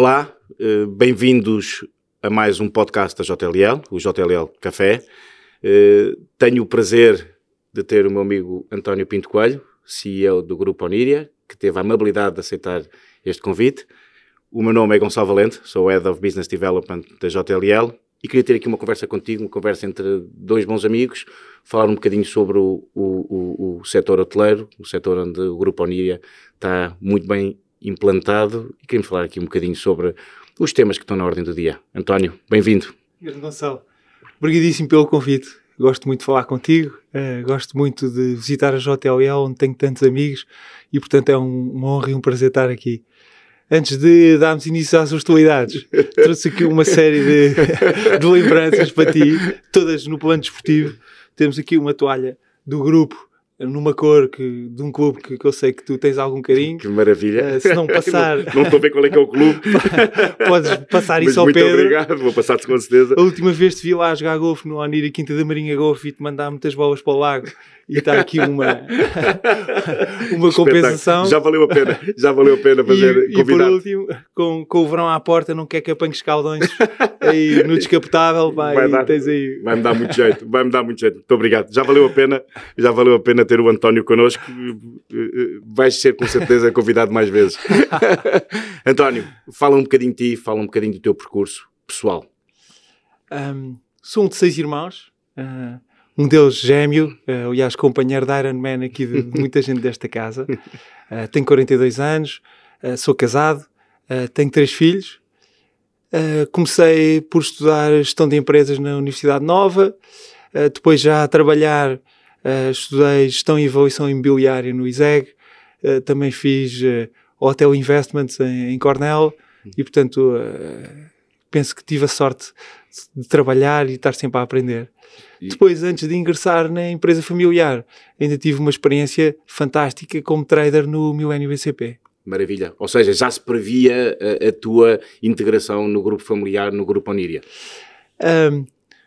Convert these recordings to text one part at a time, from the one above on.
Olá, eh, bem-vindos a mais um podcast da JLL, o JLL Café. Eh, tenho o prazer de ter o meu amigo António Pinto Coelho, CEO do Grupo Oníria, que teve a amabilidade de aceitar este convite. O meu nome é Gonçalo Valente, sou Head of Business Development da JLL e queria ter aqui uma conversa contigo, uma conversa entre dois bons amigos, falar um bocadinho sobre o, o, o, o setor hoteleiro, o setor onde o Grupo Oníria está muito bem implantado e queremos falar aqui um bocadinho sobre os temas que estão na ordem do dia. António, bem-vindo. Gonçalo, obrigadíssimo pelo convite. Gosto muito de falar contigo, uh, gosto muito de visitar a JLL, onde tenho tantos amigos e, portanto, é um, uma honra e um prazer estar aqui. Antes de darmos início às hostilidades, trouxe aqui uma série de, de lembranças para ti, todas no plano desportivo. Temos aqui uma toalha do grupo numa cor que, de um clube que, que, eu sei que tu tens algum carinho. Que maravilha. Uh, se não passar. não, não estou a ver qual é que é o clube. Podes passar Mas isso ao muito Pedro. obrigado, vou passar-te com certeza. A última vez te vi lá jogar golfe no Onira Quinta da Marinha Golfe e te mandar muitas bolas para o lago. E está aqui uma, uma compensação. Já valeu a pena, já valeu a pena fazer e, e por último, com, com o verão à porta, não quer que apanhes caldões aí no descapotável, vai, Vai dar. tens aí. Vai-me dar muito jeito, vai-me dar muito jeito. Muito obrigado. Já valeu a pena, já valeu a pena ter o António connosco. Vais ser com certeza convidado mais vezes. António, fala um bocadinho de ti, fala um bocadinho do teu percurso pessoal. Um, sou um de seis irmãos. Uh, um deles gêmeo, uh, aliás, companheiro da Iron Man aqui de, muita gente desta casa. Uh, tenho 42 anos, uh, sou casado, tenho três filhos. comecei por estudar gestão de empresas na Universidade Nova, depois já a trabalhar, estudei gestão e avaliação imobiliária no ISEG, também fiz Hotel Investments em, em Cornell e, portanto, penso que tive a sorte de trabalhar e estar sempre a aprender. E- Depois, antes de ingressar na empresa familiar, ainda tive uma experiência fantástica como trader no Millennium BCP. Maravilha. Ou seja, já se previa a, a tua integração no grupo familiar, no grupo Oníria. Um,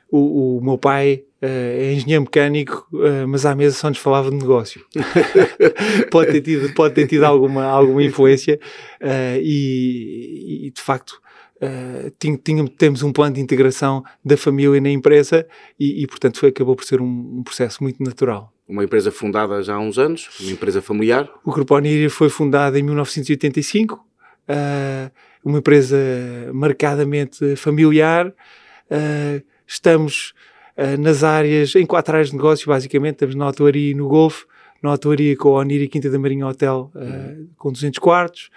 o, o meu pai uh, é engenheiro mecânico, uh, mas à mesa só nos falava de negócio. pode, ter tido, pode ter tido alguma, alguma influência uh, e, e, de facto, uh, ting- tinha- temos um plano de integração da família na empresa e, e, portanto, foi, acabou por ser um, um processo muito natural. Uma empresa fundada já há uns anos, uma empresa familiar. O Grupo Oníria foi fundado em 1985, uh, uma empresa marcadamente familiar. Uh, estamos nas áreas, em quatro áreas de negócio, basicamente. Estamos na hotelaria e no golfe. Na hotelaria com o Oníria Quinta da Marinha Hotel, uh, com 200 quartos.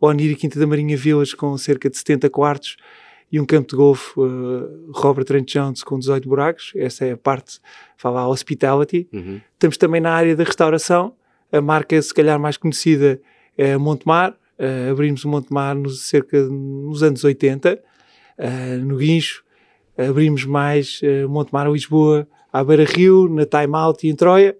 O Oníria Quinta da Marinha Villas, com cerca de 70 quartos. E um campo de golfe, uh, Robert Trent Jones, com 18 buracos. Essa é a parte, fala a hospitality. Uhum. Estamos também na área da restauração. A marca, se calhar, mais conhecida é Montemar. Uh, abrimos o Montemar nos, cerca de- nos anos 80, uh, no Guincho. Abrimos mais uh, Montemar a Lisboa, à Beira Rio, na Time Out e em Troia.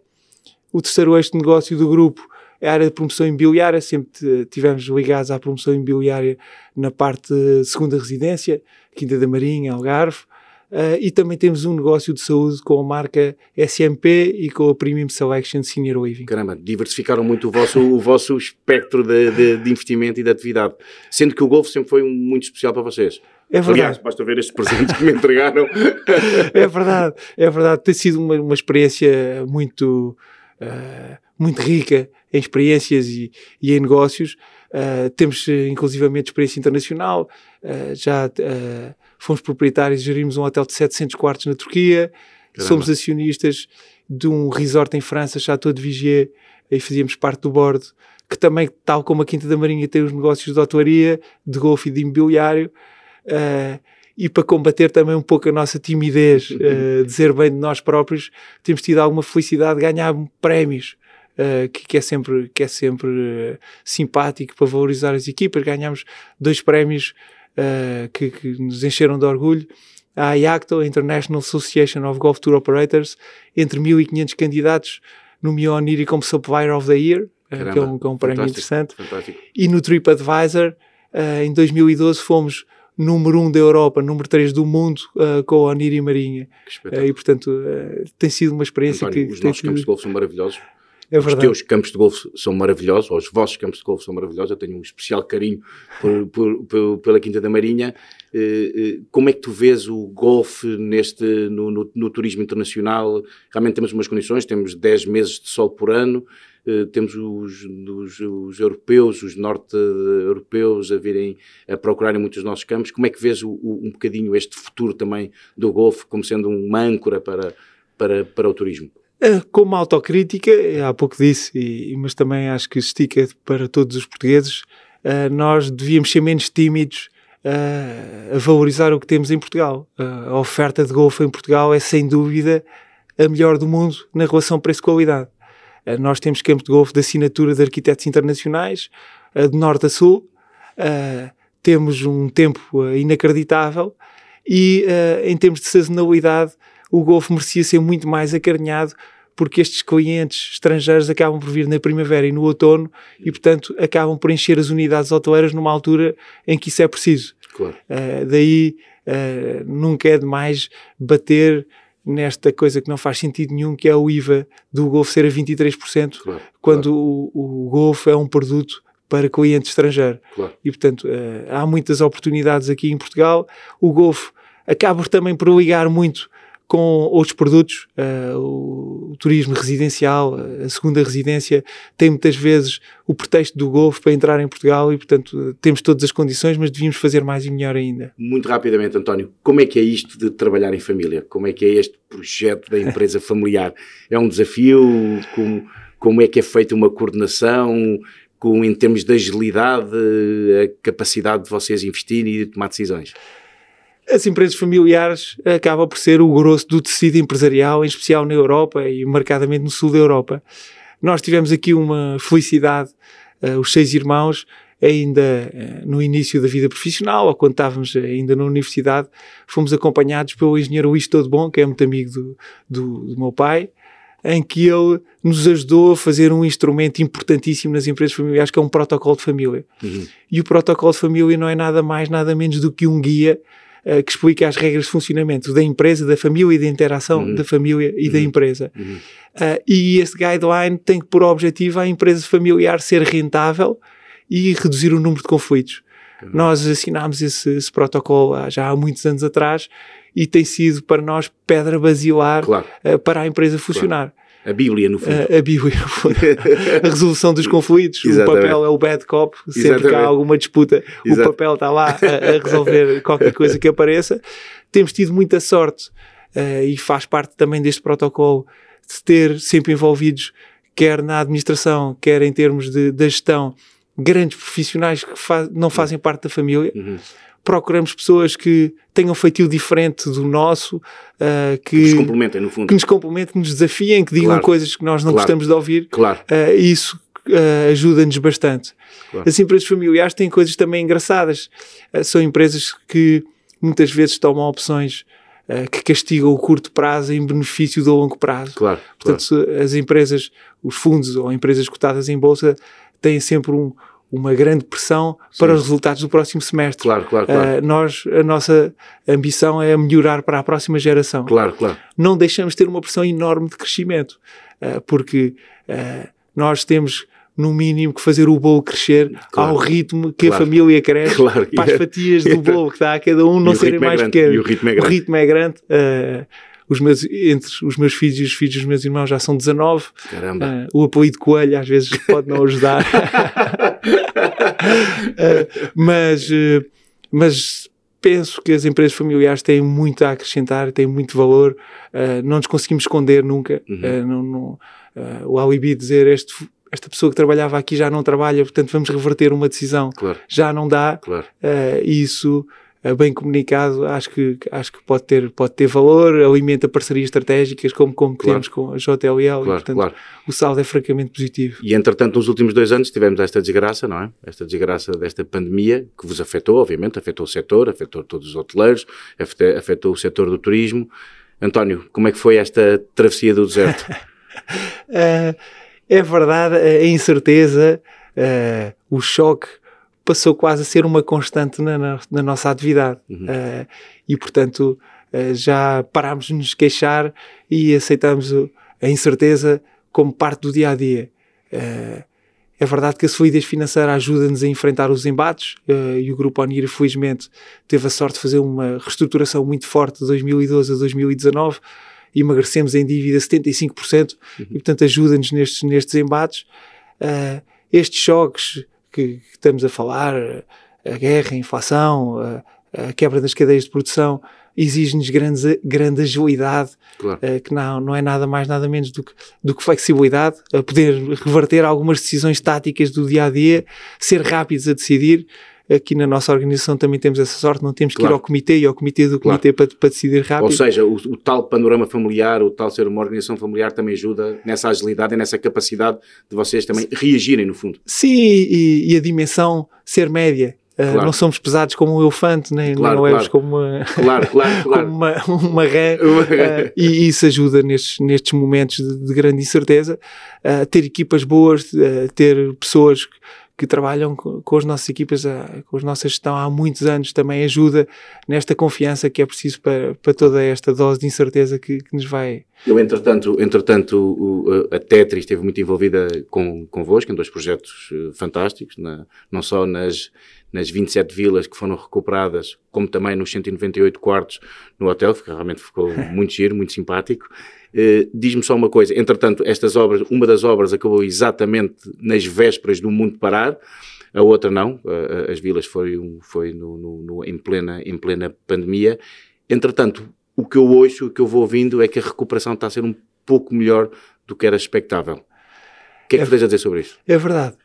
O terceiro eixo de negócio do grupo a área de promoção imobiliária. Sempre tivemos ligados à promoção imobiliária na parte de segunda residência, Quinta da Marinha, Algarve. Uh, e também temos um negócio de saúde com a marca SMP e com a Premium Selection Senior Living. Caramba, diversificaram muito o vosso, o vosso espectro de, de- de investimento e de atividade. Sendo que o golfe sempre foi muito especial para vocês. É Aliás, verdade, basta ver estes presentes que me entregaram. é verdade, é verdade. Tem sido uma, uma experiência muito, uh, muito rica em experiências e, e em negócios. Uh, temos inclusivamente experiência internacional. Uh, já uh, fomos proprietários e gerimos um hotel de 700 quartos na Turquia. Caramba. Somos acionistas de um resort em França, Chateau de Vigier, e fazíamos parte do board, que também, tal como a Quinta da Marinha, tem os negócios de hotelaria, de golfe e de imobiliário. Uh, e para combater também um pouco a nossa timidez, uh, dizer bem de nós próprios, temos tido alguma felicidade de ganhar prémios, uh, que, que é sempre, que é sempre uh, simpático para valorizar as equipas. Ganhamos dois prémios uh, que, que nos encheram de orgulho. A IACTO, International Association of Golf Tour Operators, entre 1.500 candidatos, nomeou a Niri como Supplier of the Year, uh, que é Caramba, um, que é um prémio interessante. Fantástico. E no TripAdvisor, em 2012, fomos número 1 um da Europa, número 3 do mundo, uh, com a Oniri Marinha. Uh, e, portanto, uh, tem sido uma experiência António, que... os nossos campos de golfe são maravilhosos. É os teus campos de golfe são maravilhosos, ou os vossos campos de golfe são maravilhosos. Eu tenho um especial carinho por, por, por, pela Quinta da Marinha. Eh, eh, como é que tu vês o golfe neste, no, no, no turismo internacional? Realmente temos umas condições, temos 10 meses de sol por ano, eh, temos os, os, os, europeus, os norte-europeus a virem a procurarem muitos nossos campos. Como é que vês o, o, um bocadinho este futuro também do golfe como sendo uma âncora para, para, para o turismo? Eh, como autocrítica, eh, há pouco disse, e, mas também acho que estica para todos os portugueses, uh, nós devíamos ser menos tímidos uh, a valorizar o que temos em Portugal. Uh, a oferta de golfe em Portugal é sem dúvida a melhor do mundo na relação preço-qualidade. nós temos campos de golfe de assinatura de arquitetos internacionais, de norte a sul, temos um tempo inacreditável e em termos de sazonalidade o golfe merecia ser muito mais acarinhado porque estes clientes estrangeiros acabam por vir na primavera e no outono e, portanto, acabam por encher as unidades hoteleiras numa altura em que isso é preciso. Claro. Uh, daí uh, nunca é demais bater nesta coisa que não faz sentido nenhum, que é o IVA do Golf ser a 23%, claro, quando claro. O, o Golf é um produto para cliente estrangeiro. Claro. E, portanto, uh, há muitas oportunidades aqui em Portugal. O Golf acaba também por ligar muito com outros produtos, uh, o, o, turismo residencial, a segunda residência, tem muitas vezes o pretexto do Golfo para entrar em Portugal e, portanto, temos todas as condições, mas devíamos fazer mais e melhor ainda. Muito rapidamente, António, como é que é isto de trabalhar em família? Como é que é este projeto da empresa familiar? É um desafio? Como, como é que é feita uma coordenação? Com, em termos de agilidade, a capacidade de vocês investirem e de tomar decisões? As empresas familiares acabam por ser o grosso do tecido empresarial, em especial na Europa e marcadamente no sul da Europa. Nós tivemos aqui uma felicidade, uh, os seis irmãos, ainda uh, no início da vida profissional, ou quando estávamos ainda na universidade, fomos acompanhados pelo engenheiro Luís Todo Bom, que é muito amigo do, do, do meu pai, em que ele nos ajudou a fazer um instrumento importantíssimo nas empresas familiares, que é um protocolo de família. Uhum. E o protocolo de família não é nada mais, nada menos do que um guia uh, que explica as regras de funcionamento da empresa, da família e da interação uhum. da família e uhum. da empresa. Uhum. Uh, e esse guideline tem por objetivo a empresa familiar ser rentável e reduzir o número de conflitos. Uhum. Nós assinámos esse, esse, protocolo já há muitos anos atrás e tem sido para nós pedra basilar claro. uh, para a empresa funcionar. Claro. A Bíblia, no fundo. A, a Bíblia, no fundo. a resolução dos conflitos. Exatamente. O papel é o bad cop. Sempre Exatamente. que há alguma disputa, Exato. o papel está lá a, a, resolver qualquer coisa que apareça. Temos tido muita sorte uh, e faz parte também deste protocolo de ter sempre envolvidos, quer na administração, quer em termos de, de gestão, grandes profissionais que faz, não fazem parte da família. Uhum procuramos pessoas que tenham feitio diferente do nosso, uh, que, que, nos complementem, no fundo. Que nos complementem, que nos desafiem, que digam claro. coisas que nós não claro. gostamos de ouvir. Claro. Uh, isso uh, ajuda-nos bastante. Claro. As empresas familiares têm coisas também engraçadas. são empresas que muitas vezes tomam opções que castigam o curto prazo em benefício do longo prazo. Claro, Portanto, as empresas, os fundos ou empresas cotadas em bolsa têm sempre um, uma grande pressão Sim. para os resultados do próximo semestre. Claro, claro, claro. Uh, nós, a nossa ambição é melhorar para a próxima geração. Claro, claro. Não deixamos de ter uma pressão enorme de crescimento, uh, porque uh, nós temos no mínimo que fazer o bolo crescer claro. ao ritmo que claro. a família cresce claro. para as fatias do bolo que dá a cada um não serem mais é pequenas. E o ritmo é grande. O ritmo é grande os meus, entre os meus filhos e os filhos dos meus irmãos já são 19. Caramba. Uh, o apoio de coelho às vezes pode não ajudar. uh, mas, uh, mas penso que as empresas familiares têm muito a acrescentar, têm muito valor. não nos conseguimos esconder nunca. Uhum. Não, não, o alibi dizer este esta pessoa que trabalhava aqui já não trabalha, portanto vamos reverter uma decisão. Claro. Já não dá. Claro. Uh, isso bem comunicado, acho que, acho que pode, ter, pode ter valor, alimenta parcerias estratégicas, como, como claro. temos com a JLL, claro, e, portanto, claro. o saldo é francamente positivo. E entretanto, nos últimos dois anos tivemos esta desgraça, não é? Esta desgraça desta pandemia, que vos afetou, obviamente, afetou o setor, afetou todos os hoteleiros, afetou o setor do turismo. António, como é que foi esta travessia do deserto? uh, é verdade, a incerteza, uh, o choque passou quase a ser uma constante na, na, na nossa atividade. Uhum. Uh, e, portanto, uh, já parámos de nos queixar e aceitamos a incerteza como parte do dia a dia. Uh, é verdade que a solidez financeira ajuda-nos a enfrentar os embates e o Grupo Onir, felizmente, teve a sorte de fazer uma reestruturação muito forte de 2012 a 2019 e emagrecemos em dívida 75% uhum. e, portanto, ajuda-nos nestes, nestes embates. Estes choques que, que, estamos a falar, a guerra, a inflação, a, a quebra das cadeias de produção, exige-nos grande, agilidade, claro. uh, que não, não é nada mais, nada menos do que, do que flexibilidade, a poder reverter algumas decisões táticas do dia a dia, ser rápidos a decidir. Aqui na nossa organização também temos essa sorte, não temos que claro. ir ao comitê e ao comitê do comitê claro. para, para decidir rápido. Ou seja, o, o, tal panorama familiar, o tal ser uma organização familiar também ajuda nessa agilidade e nessa capacidade de vocês também reagirem, no fundo. Sim, e, e a dimensão ser média ah, claro. não somos pesados como um elefante, nem, claro, nem claro. como uma, claro, claro, claro. como uma, uma ré. uh, e isso ajuda nestes, nestes momentos de, de grande incerteza. Uh, ter equipas boas, ter pessoas que trabalham com, as nossas equipas, com a nossa gestão há muitos anos, também ajuda nesta confiança que é preciso para, para toda esta dose de incerteza que, que nos vai. Eu, entretanto, entretanto o, a Tetris esteve muito envolvida com, convosco em dois projetos fantásticos, na, não só nas nas 27 vilas que foram recuperadas, como também nos 198 quartos no hotel, que realmente ficou muito giro, muito simpático. Uh, Diz-me só uma coisa, entretanto, estas obras, uma das obras acabou exatamente nas vésperas do mundo parar, a outra não, uh, as vilas foi, foi no, no, no, em, plena, em plena pandemia. Entretanto, o que eu ouço, o que eu vou ouvindo é que a recuperação está a ser um pouco melhor do que era expectável. O que é que é, tens a dizer sobre isso? É verdade.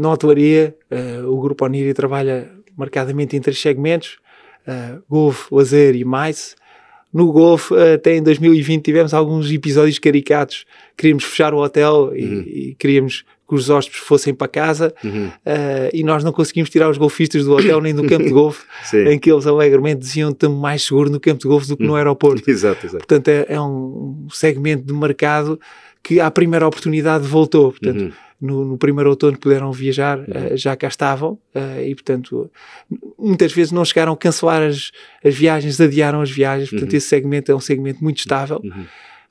Na hotelaria, uh, o Grupo Oniri trabalha marcadamente em três segmentos, uh, golfe, lazer e mais. No golfe, até em 2020 tivemos alguns episódios caricatos. Queríamos fechar o hotel e, uhum. e queríamos que os hóspedes fossem para casa uhum. uh, e nós não conseguimos tirar os golfistas do hotel nem do campo de golfe, em que eles alegremente diziam que estamos mais seguro no campo de golfe do que no uhum. aeroporto. exato, exato. Portanto, é, é, um segmento de mercado que à primeira oportunidade voltou. Portanto, uhum no, no, primeiro outono puderam viajar, uhum. uh, já cá estavam uh, e, portanto, muitas vezes não chegaram a cancelar as, as viagens, adiaram as viagens. Portanto, uhum. esse segmento é um segmento muito estável. Uhum.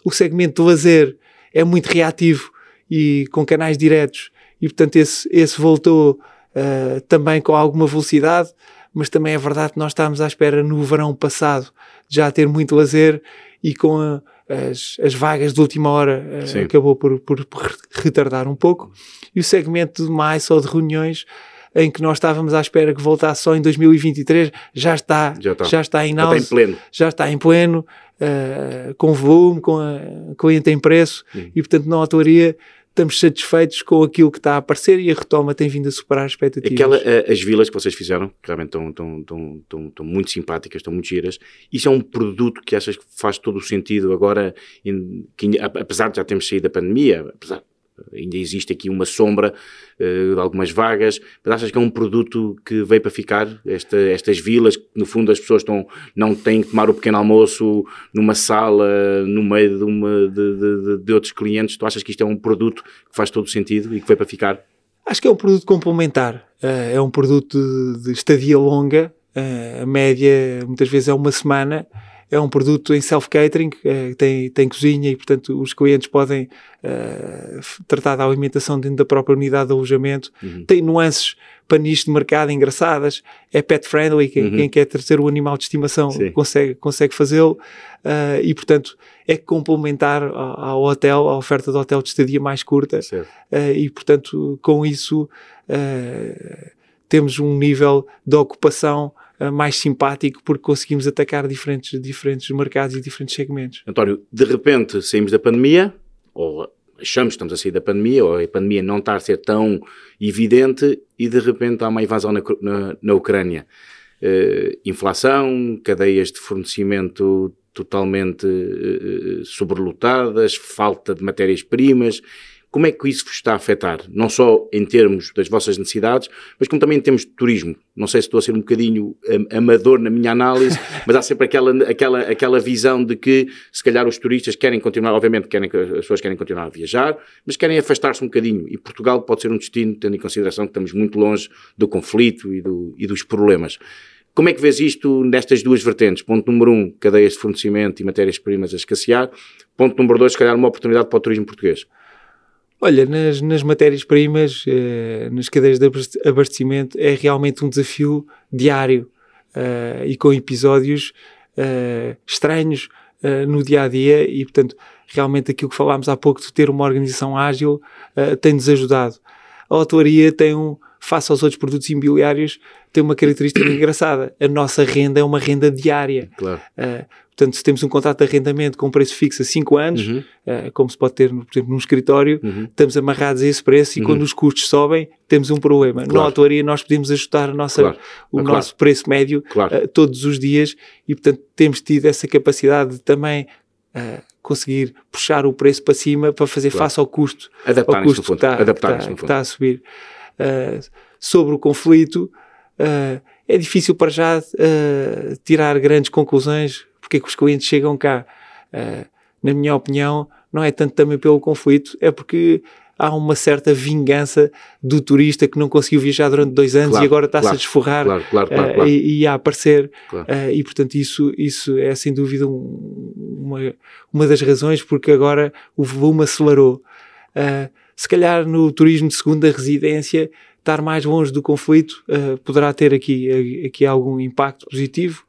O segmento do lazer é muito reativo e com canais diretos, e, portanto, esse, esse voltou uh, também com alguma velocidade. Mas também é verdade que nós estávamos à espera no verão passado já ter muito lazer e com a as, as vagas de última hora uh, acabou por, por, por, retardar um pouco. E o segmento de mais ou de reuniões em que nós estávamos à espera que voltasse só em 2023 já está, já está, já está em já está em pleno, já está em pleno uh, com volume, com, a, cliente em preço e portanto não autoria estamos satisfeitos com aquilo que está a aparecer e a retoma tem vindo a superar as expectativas. Aquela, eh, as vilas que vocês fizeram, que realmente estão, estão, estão, estão, muito simpáticas, estão muito giras, isso é um produto que achas que faz todo o sentido agora, que, apesar de já termos saído da pandemia, apesar ainda existe aqui uma sombra uh, de algumas vagas, mas achas que é um produto que veio para ficar? Esta, estas vilas, que no fundo as pessoas estão, não têm que tomar o pequeno almoço numa sala, no meio de, uma, de, de, de outros clientes, tu achas que isto é um produto que faz todo o sentido e que veio para ficar? Acho que é um produto complementar, uh, é um produto de, de estadia longa, uh, a média muitas vezes é uma semana, é um produto em self-catering, é, tem, tem cozinha e, portanto, os clientes podem uh, tratar da alimentação dentro da própria unidade de alojamento. Uhum. Tem nuances para nicho de mercado engraçadas, é pet-friendly, quem, uhum. quem, quer ter o animal de estimação consegue, consegue fazê-lo uh, e, portanto, é complementar ao, ao, hotel, à oferta do hotel de estadia mais curta uh, e, portanto, com isso temos um nível de ocupação uh, mais simpático porque conseguimos atacar diferentes, diferentes mercados e diferentes segmentos. António, de repente saímos da pandemia, ou achamos que estamos a sair da pandemia, ou a pandemia não está a ser tão evidente, e de repente há uma invasão na, na, na Ucrânia. Uh, inflação, cadeias de fornecimento totalmente uh, sobrelotadas, falta de matérias-primas. Como é que isso vos está a afetar? Não só em termos das vossas necessidades, mas como também em termos de turismo. Não sei se estou a ser um bocadinho amador na minha análise, mas há sempre aquela, aquela, aquela visão de que se calhar os turistas querem continuar, obviamente querem, as pessoas querem continuar a viajar, mas querem afastar-se um bocadinho. E Portugal pode ser um destino, tendo em consideração que estamos muito longe do conflito e, do, e dos problemas. Como é que vês isto nestas duas vertentes? Ponto número um, cadeias de fornecimento e matérias-primas a escassear. Ponto número dois, se calhar uma oportunidade para o turismo português. Olha, nas, nas matérias-primas, eh, nas cadeias de abastecimento, é realmente um desafio diário eh, e com episódios eh, estranhos no dia a dia e, portanto, realmente aquilo que falámos há pouco de ter uma organização ágil tem-nos ajudado. A autoria tem um, face aos outros produtos imobiliários, tem uma característica engraçada. A nossa renda é uma renda diária. Claro. Uh, portanto, se temos um contrato de arrendamento com preço fixo a 5 anos, uhum. uh, como se pode ter, por exemplo, num escritório, uhum. estamos amarrados a esse preço e uhum. quando os custos sobem, temos um problema. Claro. Na autoria, nós podemos ajustar nossa, claro. o claro. nosso preço médio uh, todos os dias e, portanto, temos tido essa capacidade de também conseguir puxar o preço para cima para fazer face ao custo, Adaptar ao custo que está, que, está, que está a subir. Uh, sobre o conflito, uh, é difícil para já uh, tirar grandes conclusões porque é que os clientes chegam cá. na minha opinião, não é tanto também pelo conflito, é porque há uma certa vingança do turista que não conseguiu viajar durante dois anos claro, e agora está-se claro, a desforrar claro, uh, e, e, a aparecer. Uh, e, portanto, isso, isso é sem dúvida um, uma, uma das razões porque agora o volume acelerou. Uh, se calhar no turismo de segunda residência, estar mais longe do conflito uh, poderá ter aqui, aqui algum impacto positivo.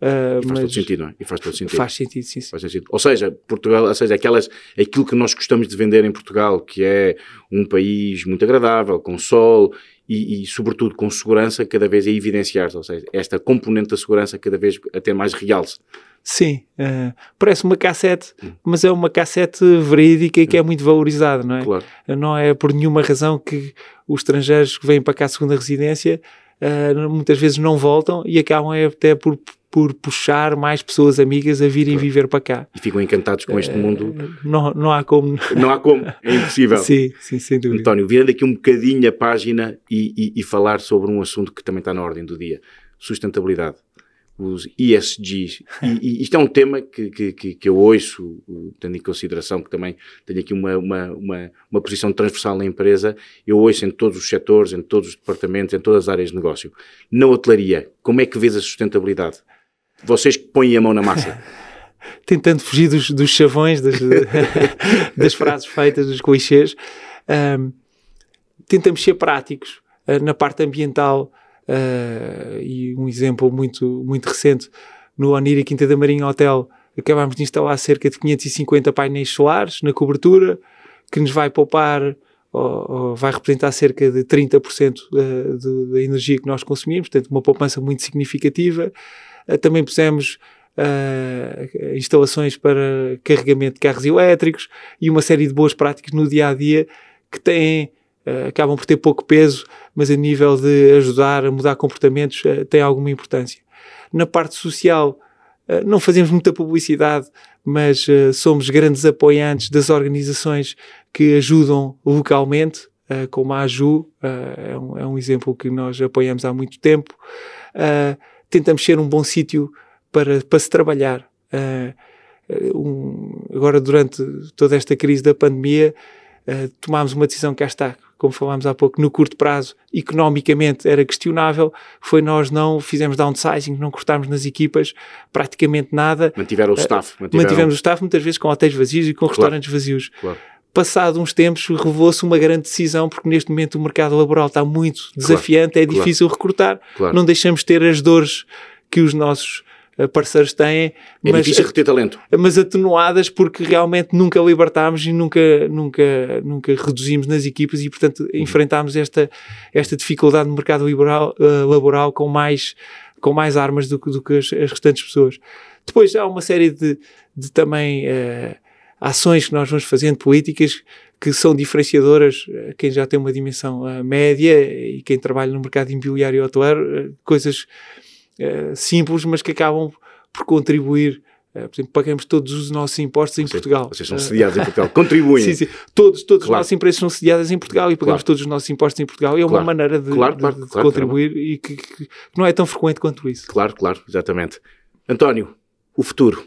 Uh, e faz todo sentido, não é? E faz todo sentido. Faz sentido, sim, sim. Faz sentido. Ou seja, Portugal, ou seja, aquelas, aquilo que nós gostamos de vender em Portugal, que é um país muito agradável, com sol e, e sobretudo com segurança, cada vez é evidenciar-se. Ou seja, esta componente da segurança cada vez a ter mais realce. Sim, uh, parece uma cassete, hum. mas é uma cassete verídica e que é hum. muito valorizada, não é? Claro. Não é por nenhuma razão que os estrangeiros que vêm para cá a segunda residência uh, muitas vezes não voltam e acabam até por, por puxar mais pessoas amigas a virem claro. viver para cá. E ficam encantados com este uh, mundo. Não, não há como. Não há como, é impossível. sim, sim, sem dúvida. António, virando aqui um bocadinho a página e, e, e falar sobre um assunto que também está na ordem do dia: sustentabilidade os ESGs. E, e, isto é um tema que, que, que, eu ouço, tendo em consideração que também tenho aqui uma, uma, uma, uma, posição transversal na empresa, eu ouço em todos os setores, em todos os departamentos, em todas as áreas de negócio. Na hotelaria, como é que vês a sustentabilidade? Vocês que põem a mão na massa. Tentando fugir dos, dos chavões, das, das frases feitas, dos clichês, um, tentamos ser práticos uh, na parte ambiental, Uh, e um exemplo muito, muito recente, no Onira Quinta da Marinha Hotel, acabámos de instalar cerca de 550 painéis solares na cobertura, que nos vai poupar ou, ou vai representar cerca de 30% da, da energia que nós consumimos, portanto, uma poupança muito significativa. Uh, também pusemos uh, instalações para carregamento de carros elétricos e uma série de boas práticas no dia a dia que têm uh, acabam por ter pouco peso, mas a nível de ajudar a mudar comportamentos uh, tem alguma importância. Na parte social, uh, não fazemos muita publicidade, mas somos grandes apoiantes das organizações que ajudam localmente, como a AJU, é um, é, um, exemplo que nós apoiamos há muito tempo. Tentamos ser um bom sítio para, para se trabalhar. Um, agora, durante toda esta crise da pandemia, uh, tomámos uma decisão que cá está, como falámos há pouco, no curto prazo, economicamente era questionável, foi nós não fizemos downsizing, não cortámos nas equipas praticamente nada. Mantiveram o staff. Eh, mantiveram... Mantivemos o staff muitas vezes com hotéis vazios e com claro. restaurantes vazios. Claro. Passado uns tempos, revelou-se uma grande decisão, porque neste momento o mercado laboral está muito desafiante, claro. é difícil recrutar, não deixamos ter as dores que os nossos eh, parceiros têm, é mas, difícil reter talento. mas atenuadas porque realmente nunca libertámos e nunca, nunca, nunca reduzimos nas equipas e, portanto, uhum. enfrentámos esta, esta dificuldade no mercado liberal, uh, laboral com mais, com mais armas do, do que as, as, restantes pessoas. Depois há uma série de, de também uh, ações que nós vamos fazendo, políticas, que são diferenciadoras, quem já tem uma dimensão uh, média e quem trabalha no mercado imobiliário e hoteleiro, coisas simples, mas que acabam por contribuir. Por exemplo, pagamos todos os nossos impostos em Sim, Portugal. Vocês são sediados em Portugal, contribuem. Sim, sim. Todos, todos claro. as nossas empresas são sediadas em Portugal e pagamos claro. todos os nossos impostos em Portugal. É uma claro. maneira de, de, de contribuir e que, que, não é tão frequente quanto isso. Claro, claro, exatamente. António, o futuro.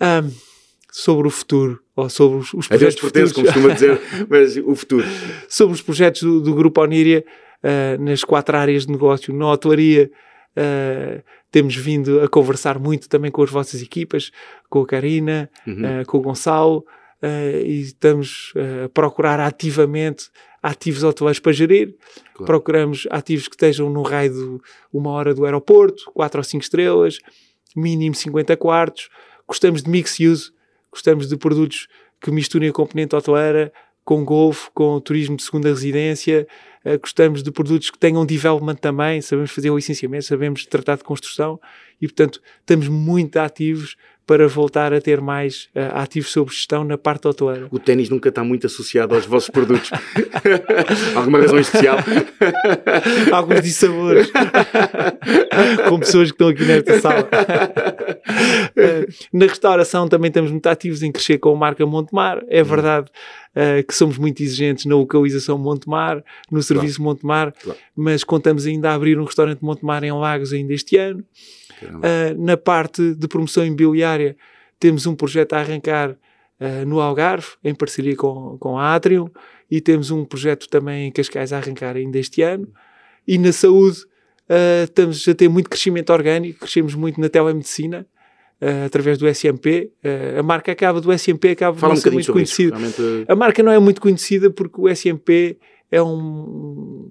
Um, sobre o futuro, ou sobre os, os projetos futuros. como costuma dizer, mas o futuro. sobre os projetos do, do Grupo Oníria, uh, nas quatro áreas de negócio, na hotelaria, uh, temos vindo a conversar muito também com as vossas equipas, com a Karina, uhum. uh, com o Gonçalo, e estamos a procurar ativamente ativos hoteleiros para gerir. Claro. Procuramos ativos que estejam no raio de uma hora do aeroporto, 4 ou 5 estrelas, mínimo 50 quartos. Gostamos de mix use, gostamos de produtos que misturem a componente hoteleira com golfe, com turismo de segunda residência. Uh, gostamos de produtos que tenham development também, sabemos fazer o licenciamento, sabemos tratar de construção e, portanto, estamos muito ativos para voltar a ter mais uh, ativos sobre gestão na parte hoteleira. O ténis nunca está muito associado aos vossos produtos. Alguma razão especial? Alguns dissabores. Com pessoas que estão aqui nesta sala. Uh, na restauração também estamos muito ativos em crescer com a marca Montemar. É uhum. verdade uh, que somos muito exigentes na localização Montemar, no serviço claro. Montemar, claro. mas contamos ainda a abrir um restaurante Montemar em Lagos ainda este ano. Uh, na parte de promoção imobiliária, temos um projeto a arrancar uh, no Algarve, em parceria com, com a Atrium, e temos um projeto também em Cascais a arrancar ainda este ano. E na saúde, uh, estamos a ter muito crescimento orgânico, crescemos muito na telemedicina. Uh, através do SMP. Uh, a marca acaba do SMP acaba Fala um ser muito conhecida. Realmente... A marca não é muito conhecida porque o SMP é um,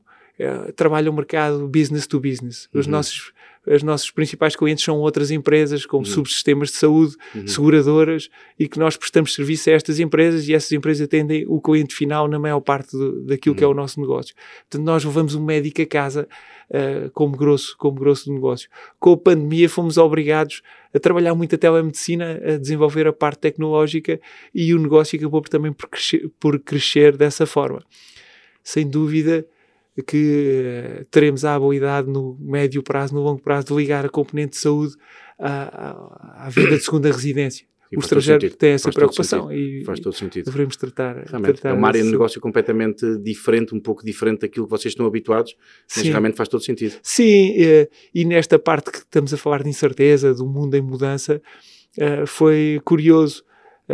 trabalha o mercado business to business. Os uhum. nossos os nossos principais clientes são outras empresas, como uhum. subsistemas de saúde, uhum. seguradoras, e que nós prestamos serviço a estas empresas e essas empresas atendem o cliente final na maior parte do, daquilo que é o uhum. nosso negócio. Portanto, nós levamos um médico a casa uh, como, grosso, como grosso do negócio. Com a pandemia fomos obrigados a trabalhar muito a telemedicina, a desenvolver a parte tecnológica e o negócio acabou também por crescer, por crescer dessa forma. Sem dúvida, que uh, teremos a habilidade no médio prazo, no longo prazo, de ligar a componente de saúde à, à, vida de segunda residência. E o estrangeiro tem essa preocupação e faz todo sentido. devemos tratar. Realmente, tratar é uma área de negócio completamente diferente, um pouco diferente daquilo que vocês estão habituados, mas Sim. realmente faz todo sentido. Sim, eh, e nesta parte que estamos a falar de incerteza, do mundo em mudança, eh, foi curioso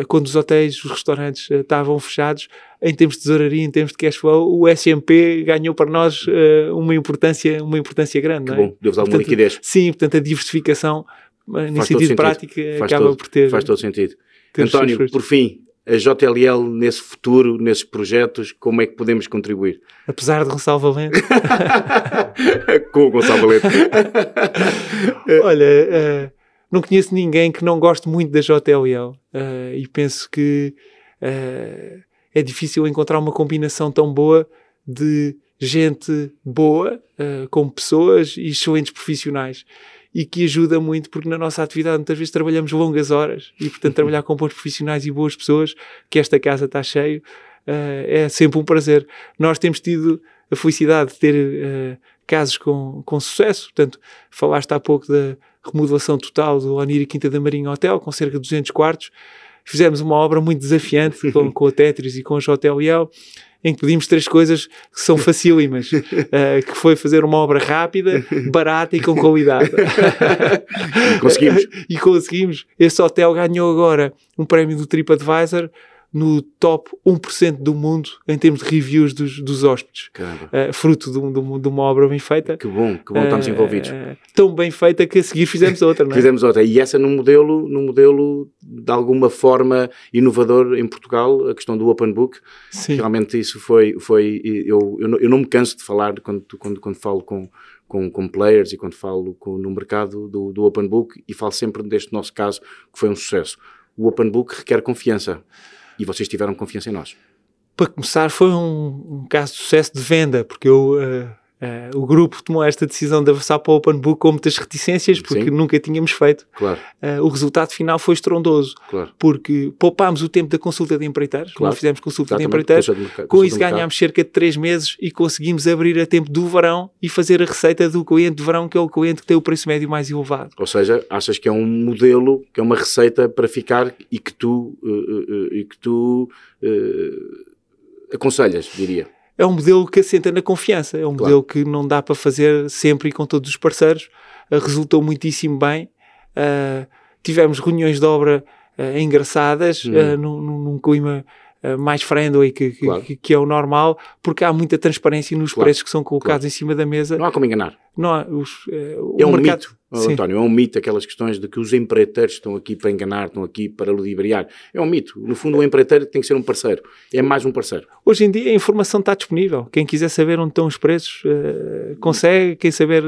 quando os hotéis, os restaurantes estavam fechados, em termos de tesouraria, em termos de cash flow, o SMP ganhou para nós uh, uma, importância, uma importância grande. Que é? bom, deu-vos alguma liquidez. Sim, portanto a diversificação, uh, no sentido prático, faz acaba todo, por ter. Faz todo sentido. António, por fim, a JLL nesse futuro, nesses projetos, como é que podemos contribuir? Apesar de Gonçalo Valente. Com o Gonçalo Valente. Olha, não conheço ninguém que não goste muito da JLL uh, e penso que uh, é difícil encontrar uma combinação tão boa de gente boa, uh, com pessoas e excelentes profissionais. E que ajuda muito, porque na nossa atividade muitas vezes trabalhamos longas horas e, portanto, trabalhar com bons profissionais e boas pessoas, que esta casa está cheio, é sempre um prazer. Nós temos tido a felicidade de ter casos com, com sucesso, portanto, falaste há pouco da remodelação total do Oniri Quinta da Marinha Hotel, com cerca de 200 quartos fizemos uma obra muito desafiante com, com o Tetris e com o JLL, em que pedimos três coisas que são facílimas, uh, que foi fazer uma obra rápida, barata e com qualidade. conseguimos. e conseguimos. Esse hotel ganhou agora um prémio do TripAdvisor no top 1% do mundo em termos de reviews dos, dos hóspedes. Uh, fruto de, de, de, uma obra bem feita. Que bom, que bom estamos uh, envolvidos. Uh, tão bem feita que a seguir fizemos outra, não é? fizemos outra. E essa num modelo, num modelo de alguma forma inovador em Portugal, a questão do Open Book. Sim. Realmente isso foi, foi eu, eu, não, eu não me canso de falar quando, quando, quando falo com, com, com players e quando falo com, no mercado do, do Open Book e falo sempre deste nosso caso que foi um sucesso. O Open Book requer confiança e vocês tiveram confiança em nós? Para começar, foi um, um caso de sucesso de venda, porque eu, uh, Uh, o grupo tomou esta decisão de avançar para o Open Book com muitas reticências, porque Sim. nunca tínhamos feito. Claro. Uh, o resultado final foi estrondoso, claro. porque poupámos o tempo da consulta de empreiteiros, claro. não fizemos consulta Exatamente. de empreiteiros, de com isso ganhámos cerca de 3 meses e conseguimos abrir a tempo do verão e fazer a receita do cliente de verão, que é o cliente que tem o preço médio mais elevado. Ou seja, achas que é um modelo, que é uma receita para ficar e que tu, uh, e que tu aconselhas, diria é um modelo que assenta na confiança, é um claro. modelo que não dá para fazer sempre e com todos os parceiros. Uh, resultou muitíssimo bem. Uh, tivemos reuniões de obra uh, engraçadas, uhum. num, num, clima mais friendly que, que, claro. que, que, é o normal, porque há muita transparência nos claro. preços que são colocados em cima da mesa. Não há como enganar. Não, os, eh, É um mercado- mito, oh. António, é um mito aquelas questões de que os empreiteiros estão aqui para enganar, estão aqui para ludibriar. É um mito. No fundo, o empreiteiro tem que ser um parceiro. É mais um parceiro. Hoje em dia a informação está disponível. Quem quiser saber onde estão os preços eh, consegue. Quem, saber,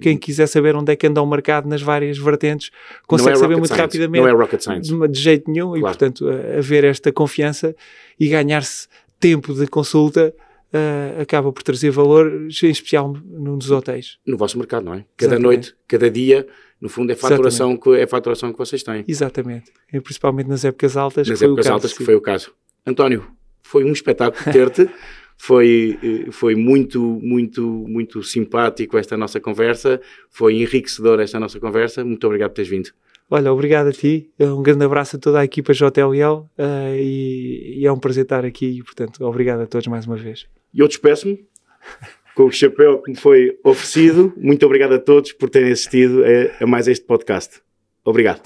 quem quiser saber onde é que anda o mercado nas várias vertentes consegue é saber muito science. rapidamente. Não é rocket science. de, de jeito nenhum. E Claro. portanto, a- haver esta confiança e ganhar-se tempo de consulta eh, acaba por trazer valor, em especial num dos hotéis. No vosso mercado, não é? Cada Exatamente. noite, cada dia, no fundo, é faturação, que, é a faturação que vocês têm. Exatamente. E principalmente nas épocas altas. Nas que foi o épocas caso, altas, que foi o caso. António, foi um espetáculo ter-te. Foi, eh, foi muito, muito, muito simpático esta nossa conversa. Foi enriquecedora esta nossa conversa. Muito obrigado por teres vindo. Olha, obrigado a ti. Um grande abraço a toda a equipa JLL eh, e, e é um prazer estar aqui. E, portanto, obrigado a todos mais uma vez. E eu despeço-me com o chapéu que me foi oferecido. Muito obrigado a todos por terem assistido a, mais este podcast. Obrigado.